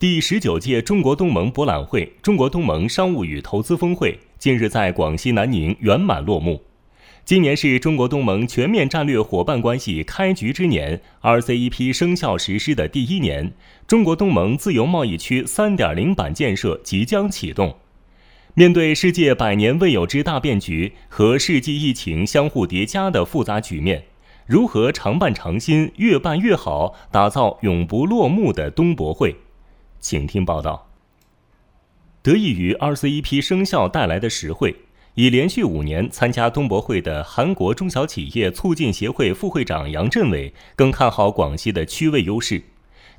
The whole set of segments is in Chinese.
第十九届中国东盟博览会、中国东盟商务与投资峰会近日在广西南宁圆满落幕。今年是中国东盟全面战略伙伴关系开局之年，RCEP 生效实施的第一年，中国东盟自由贸易区3.0版建设即将启动。面对世界百年未有之大变局和世纪疫情相互叠加的复杂局面，如何常办常新、越办越好，打造永不落幕的东博会？请听报道。得益于 RCEP 生效带来的实惠。已连续五年参加东博会的韩国中小企业促进协会副会长杨振伟更看好广西的区位优势。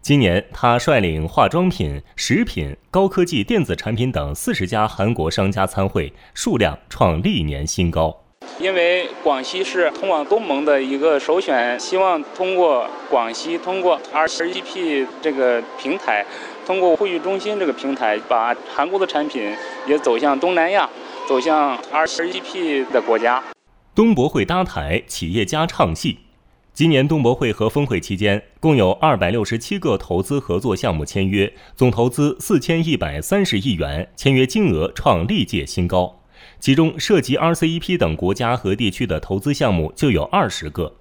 今年，他率领化妆品、食品、高科技电子产品等四十家韩国商家参会，数量创历年新高。因为广西是通往东盟的一个首选，希望通过广西，通过 RCEP 这个平台，通过会议中心这个平台，把韩国的产品也走向东南亚。走向 RCEP 的国家。东博会搭台，企业家唱戏。今年东博会和峰会期间，共有二百六十七个投资合作项目签约，总投资四千一百三十亿元，签约金额创历届新高。其中涉及 RCEP 等国家和地区的投资项目就有二十个。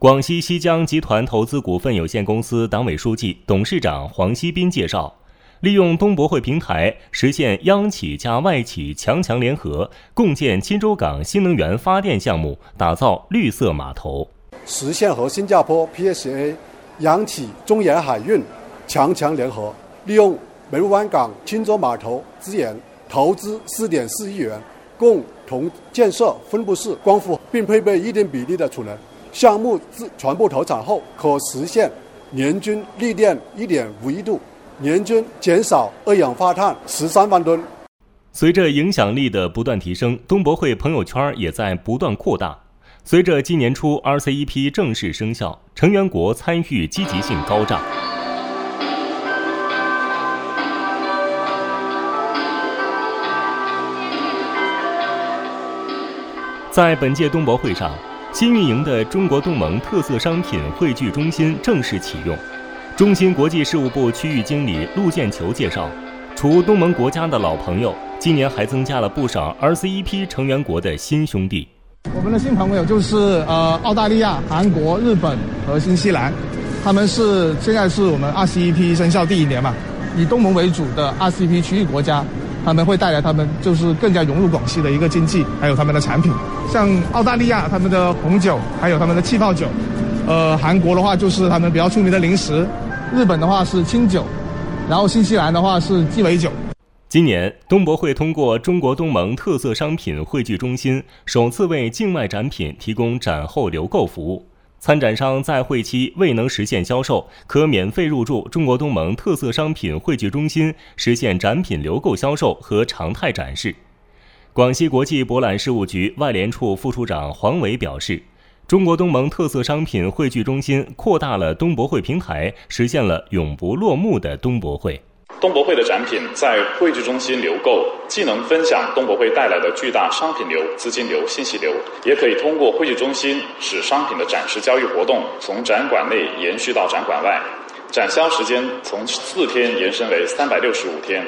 广西西江集团投资股份有限公司党委书记、董事长黄锡斌介绍。利用东博会平台，实现央企加外企强强联合，共建钦州港新能源发电项目，打造绿色码头，实现和新加坡 PSA 央企中远海运强强联合，利用梅湾港钦州码头资源，投资四点四亿元，共同建设分布式光伏，并配备一定比例的储能。项目自全部投产后，可实现年均绿电一点五亿度。年均减少二氧化碳十三万吨。随着影响力的不断提升，东博会朋友圈也在不断扩大。随着今年初 RCEP 正式生效，成员国参与积极性高涨。在本届东博会上，新运营的中国东盟特色商品汇聚中心正式启用。中心国际事务部区域经理陆建球介绍，除东盟国家的老朋友，今年还增加了不少 RCEP 成员国的新兄弟。我们的新朋友就是呃澳大利亚、韩国、日本和新西兰，他们是现在是我们 RCEP 生效第一年嘛，以东盟为主的 RCEP 区域国家，他们会带来他们就是更加融入广西的一个经济，还有他们的产品。像澳大利亚他们的红酒，还有他们的气泡酒，呃韩国的话就是他们比较出名的零食。日本的话是清酒，然后新西兰的话是鸡尾酒。今年东博会通过中国东盟特色商品汇聚中心，首次为境外展品提供展后留购服务。参展商在会期未能实现销售，可免费入驻中国东盟特色商品汇聚中心，实现展品留购销售和常态展示。广西国际博览事务局外联处副处长黄伟表示。中国东盟特色商品汇聚中心扩大了东博会平台，实现了永不落幕的东博会。东博会的展品在汇聚中心留购，既能分享东博会带来的巨大商品流、资金流、信息流，也可以通过汇聚中心使商品的展示交易活动从展馆内延续到展馆外，展销时间从四天延伸为三百六十五天。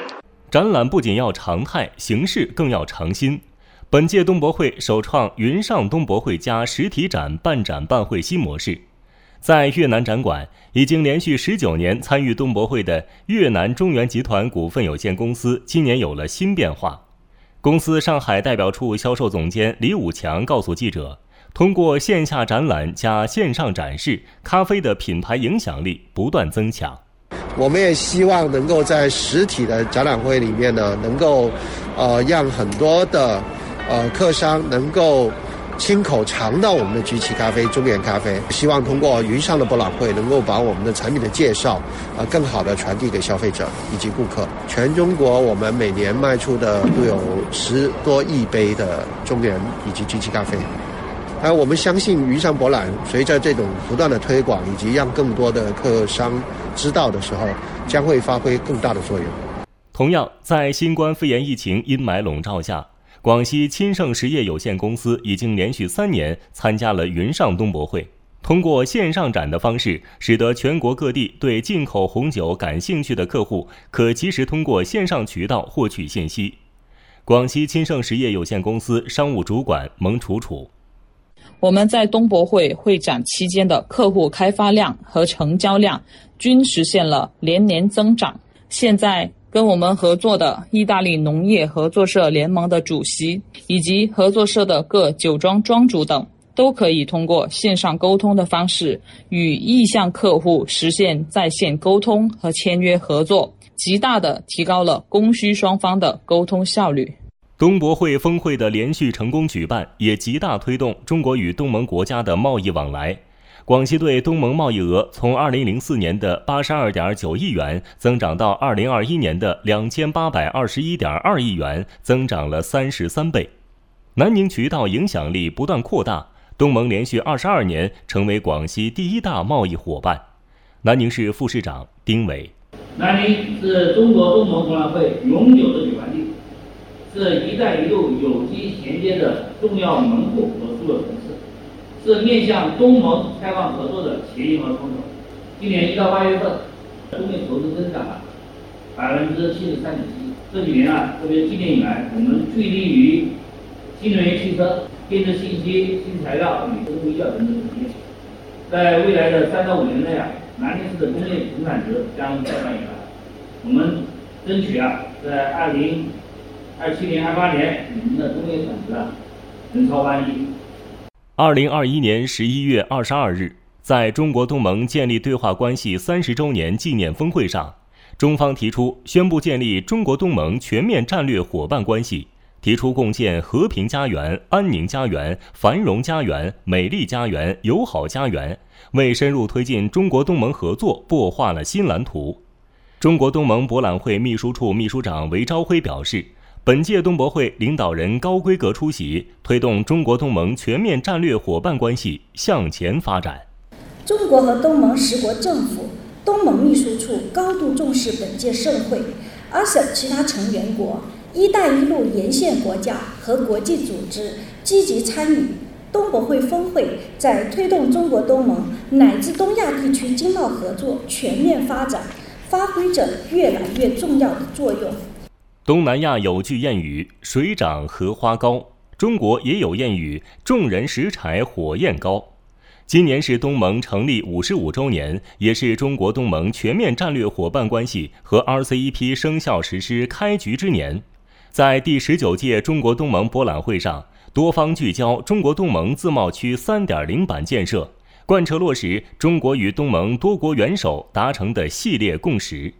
展览不仅要常态，形式更要常新。本届东博会首创云上东博会加实体展办展办会新模式，在越南展馆，已经连续十九年参与东博会的越南中原集团股份有限公司今年有了新变化。公司上海代表处销售总监李武强告诉记者，通过线下展览加线上展示，咖啡的品牌影响力不断增强。我们也希望能够在实体的展览会里面呢，能够呃让很多的。呃，客商能够亲口尝到我们的橘起咖啡、中原咖啡，希望通过云上的博览会，能够把我们的产品的介绍，呃，更好的传递给消费者以及顾客。全中国我们每年卖出的都有十多亿杯的中原以及橘起咖啡，而我们相信云上博览随着这种不断的推广以及让更多的客商知道的时候，将会发挥更大的作用。同样，在新冠肺炎疫情阴霾笼罩下。广西钦盛实业有限公司已经连续三年参加了云上东博会。通过线上展的方式，使得全国各地对进口红酒感兴趣的客户可及时通过线上渠道获取信息。广西钦盛实业有限公司商务主管蒙楚楚：我们在东博会会展期间的客户开发量和成交量均实现了连年增长。现在，跟我们合作的意大利农业合作社联盟的主席以及合作社的各酒庄庄主等。都可以通过线上沟通的方式与意向客户实现在线沟通和签约合作，极大的提高了供需双方的沟通效率。东博会峰会的连续成功举办，也极大推动中国与东盟国家的贸易往来。广西对东盟贸易额从2004年的82.9亿元增长到2021年的2821.2亿元，增长了三十三倍。南宁渠道影响力不断扩大。东盟连续二十二年成为广西第一大贸易伙伴。南宁市副市长丁伟：南宁是中国东盟博览会永久的举办地，是一带一路有机衔接的重要门户和枢纽城市，是面向东盟开放合作的协议和窗口。今年一到八月份，工业投资增长了百分之七十三点七。这几年啊，特别今年以来，我们致力于新能源汽车。电子信息、新材料与生物医药等等行业，在未来的三到五年内啊，南宁市的工业总产值将再翻一番。我们争取啊，在二零二七年、二八年，我们的工业产值啊，能超万亿。二零二一年十一月二十二日，在中国东盟建立对话关系三十周年纪念峰会上，中方提出宣布建立中国东盟全面战略伙伴关系。提出共建和平家园、安宁家园、繁荣家园、美丽家园、友好家园，为深入推进中国东盟合作擘画了新蓝图。中国东盟博览会秘书处秘书长韦朝辉表示，本届东博会领导人高规格出席，推动中国东盟全面战略伙伴关系向前发展。中国和东盟十国政府、东盟秘书处高度重视本届盛会，ASEAN 其他成员国。“一带一路”沿线国家和国际组织积极参与东博会峰会，在推动中国东盟乃至东亚地区经贸合作全面发展，发挥着越来越重要的作用。东南亚有句谚语“水涨荷花高”，中国也有谚语“众人拾柴火焰高”。今年是东盟成立五十五周年，也是中国东盟全面战略伙伴关系和 RCEP 生效实施开局之年。在第十九届中国东盟博览会上，多方聚焦中国东盟自贸区三点零版建设，贯彻落实中国与东盟多国元首达成的系列共识。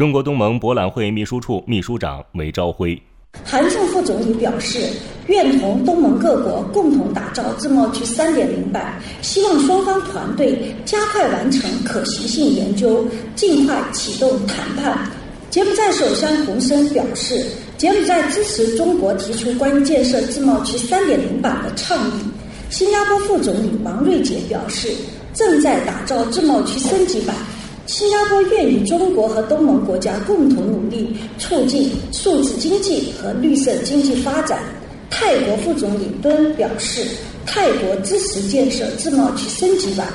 中国东盟博览会秘书处秘书长韦朝辉，韩正副总理表示，愿同东盟各国共同打造自贸区三点零版，希望双方团队加快完成可行性研究，尽快启动谈判。柬埔寨首相洪森表示。柬埔寨支持中国提出关于建设自贸区三点零版的倡议。新加坡副总理王瑞杰表示，正在打造自贸区升级版。新加坡愿与中国和东盟国家共同努力，促进数字经济和绿色经济发展。泰国副总理敦表示，泰国支持建设自贸区升级版。